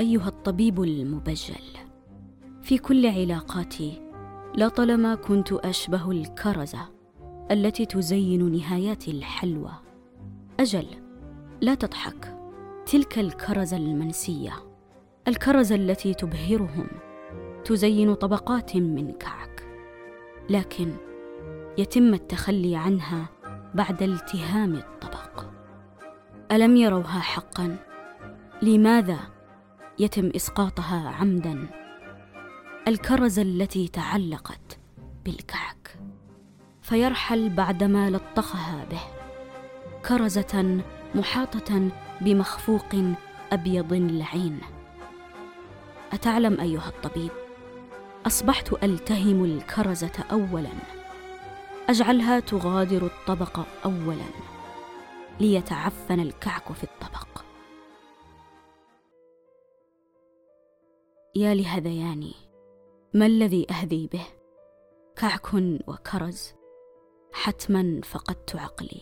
أيها الطبيب المبجل. في كل علاقاتي لطالما كنت أشبه الكرزة التي تزين نهايات الحلوى. أجل لا تضحك. تلك الكرزة المنسية الكرزة التي تبهرهم تزين طبقات من كعك. لكن يتم التخلي عنها بعد التهام الطبق. ألم يروها حقا؟ لماذا يتم إسقاطها عمدا. الكرزه التي تعلقت بالكعك. فيرحل بعدما لطخها به. كرزة محاطة بمخفوق أبيض لعين. أتعلم أيها الطبيب؟ أصبحت ألتهم الكرزة اولا. أجعلها تغادر الطبق اولا. ليتعفن الكعك في الطبق. يا لهذياني ما الذي اهذي به؟ كعك وكرز حتما فقدت عقلي.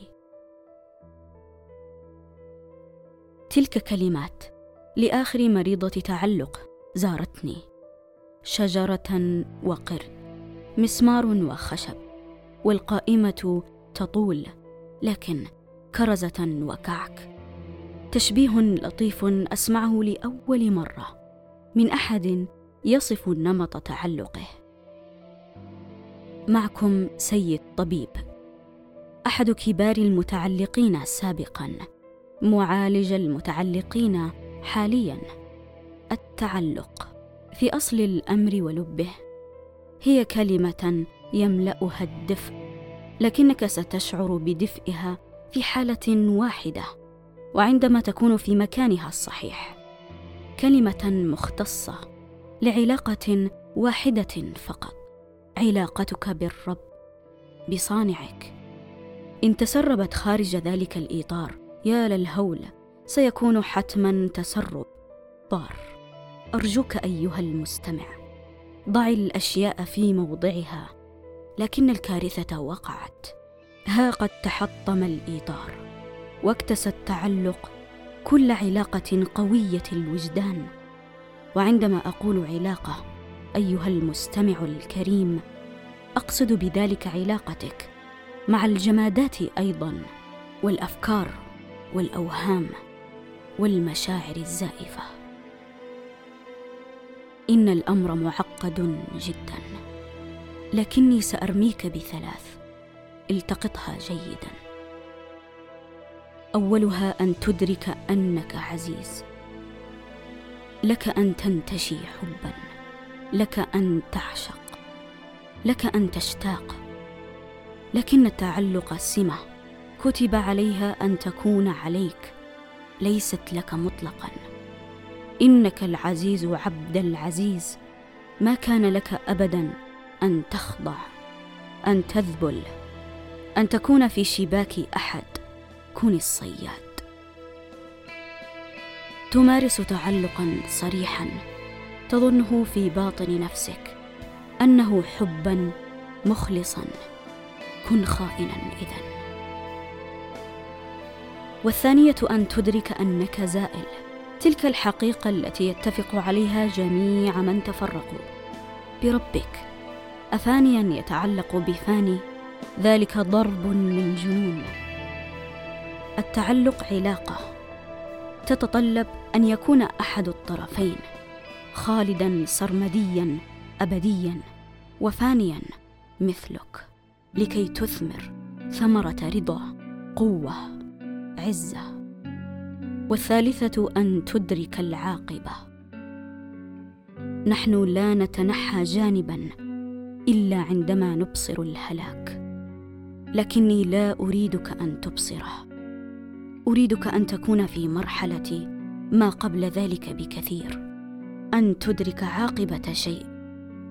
تلك كلمات لآخر مريضة تعلق زارتني. شجرة وقرد مسمار وخشب والقائمة تطول لكن كرزة وكعك. تشبيه لطيف أسمعه لأول مرة. من أحد يصف نمط تعلقه. معكم سيد طبيب. أحد كبار المتعلقين سابقا. معالج المتعلقين حاليا. التعلق في أصل الأمر ولبه. هي كلمة يملأها الدفء لكنك ستشعر بدفئها في حالة واحدة وعندما تكون في مكانها الصحيح. كلمة مختصة لعلاقة واحدة فقط. علاقتك بالرب بصانعك. إن تسربت خارج ذلك الإطار يا للهول سيكون حتما تسرب. ضار أرجوك أيها المستمع ضع الأشياء في موضعها لكن الكارثة وقعت. ها قد تحطم الإطار واكتسى التعلق كل علاقة قوية الوجدان. وعندما أقول علاقة أيها المستمع الكريم أقصد بذلك علاقتك مع الجمادات أيضا والأفكار والأوهام والمشاعر الزائفة. إن الأمر معقد جدا لكني سأرميك بثلاث. التقطها جيدا. أولها أن تدرك أنك عزيز. لك أن تنتشي حبا. لك أن تعشق. لك أن تشتاق. لكن التعلق سمه كتب عليها أن تكون عليك. ليست لك مطلقا. إنك العزيز عبد العزيز. ما كان لك ابدا أن تخضع أن تذبل أن تكون في شباك أحد. كن الصياد. تمارس تعلقا صريحا تظنه في باطن نفسك أنه حبا مخلصا. كن خائنا اذا. والثانية أن تدرك أنك زائل. تلك الحقيقة التي يتفق عليها جميع من تفرقوا. بربك. افانيا يتعلق بفاني ذلك ضرب من جنون. التعلق علاقة. تتطلب أن يكون أحد الطرفين خالدا سرمديا ابديا وفانيا مثلك لكي تثمر ثمرة رضا قوة عزة. والثالثة أن تدرك العاقبة. نحن لا نتنحى جانبا إلا عندما نبصر الهلاك لكني لا أريدك أن تبصره. أريدك أن تكون في مرحلة ما قبل ذلك بكثير. أن تدرك عاقبة شيء.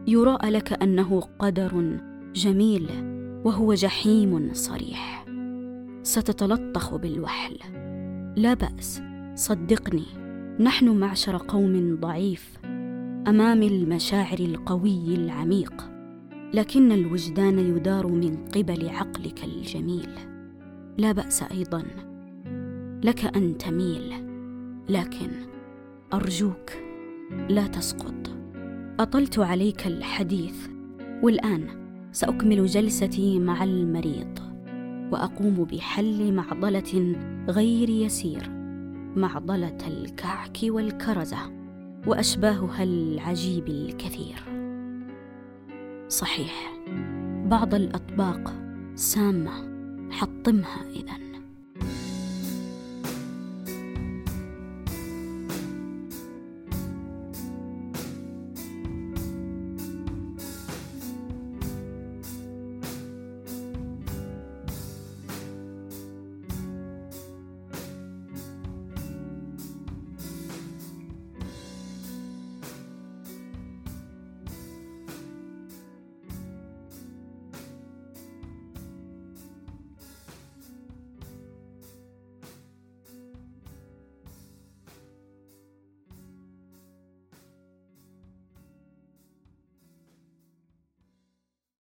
يراء لك أنه قدر جميل وهو جحيم صريح. ستتلطخ بالوحل. لا بأس. صدقني. نحن معشر قوم ضعيف أمام المشاعر القوي العميق. لكن الوجدان يدار من قبل عقلك الجميل. لا بأس أيضا. لك أن تميل لكن أرجوك لا تسقط. أطلت عليك الحديث والآن سأكمل جلستي مع المريض وأقوم بحل معضلة غير يسير معضلة الكعك والكرزة وأشباهها العجيب الكثير. صحيح بعض الأطباق سامة حطمها إذن.